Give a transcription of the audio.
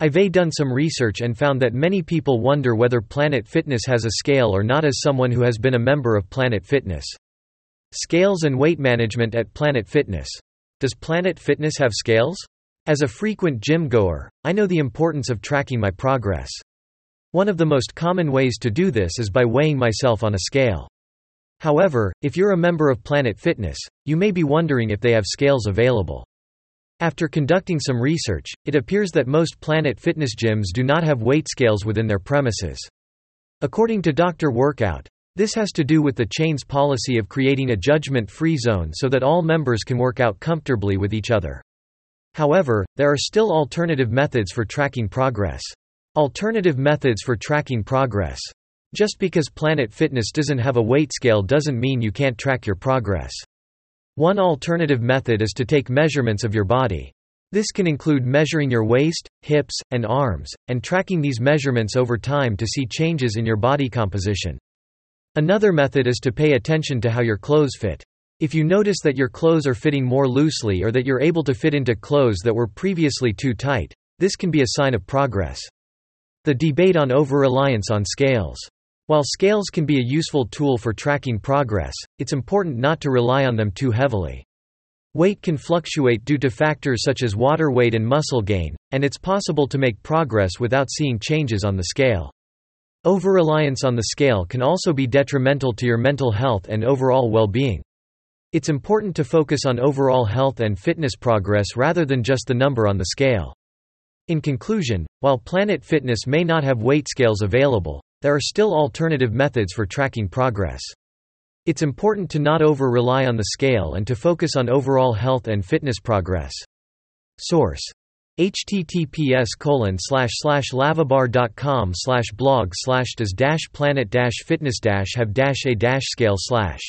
I've done some research and found that many people wonder whether Planet Fitness has a scale or not as someone who has been a member of Planet Fitness. Scales and weight management at Planet Fitness. Does Planet Fitness have scales? As a frequent gym goer, I know the importance of tracking my progress. One of the most common ways to do this is by weighing myself on a scale. However, if you're a member of Planet Fitness, you may be wondering if they have scales available. After conducting some research, it appears that most Planet Fitness gyms do not have weight scales within their premises. According to Dr. Workout, this has to do with the chain's policy of creating a judgment-free zone so that all members can work out comfortably with each other. However, there are still alternative methods for tracking progress. Alternative methods for tracking progress. Just because Planet Fitness doesn't have a weight scale doesn't mean you can't track your progress. One alternative method is to take measurements of your body. This can include measuring your waist, hips, and arms, and tracking these measurements over time to see changes in your body composition. Another method is to pay attention to how your clothes fit. If you notice that your clothes are fitting more loosely or that you're able to fit into clothes that were previously too tight, this can be a sign of progress. The debate on over-reliance on scales. While scales can be a useful tool for tracking progress, it's important not to rely on them too heavily. Weight can fluctuate due to factors such as water weight and muscle gain, and it's possible to make progress without seeing changes on the scale. Over-reliance on the scale can also be detrimental to your mental health and overall well-being. It's important to focus on overall health and fitness progress rather than just the number on the scale. In conclusion, while Planet Fitness may not have weight scales available, there are still alternative methods for tracking progress. It's important to not over-rely on the scale and to focus on overall health and fitness progress. Source https colon slash slash lavabar.com slash blog slash does dash planet dash fitness dash have dash a dash scale slash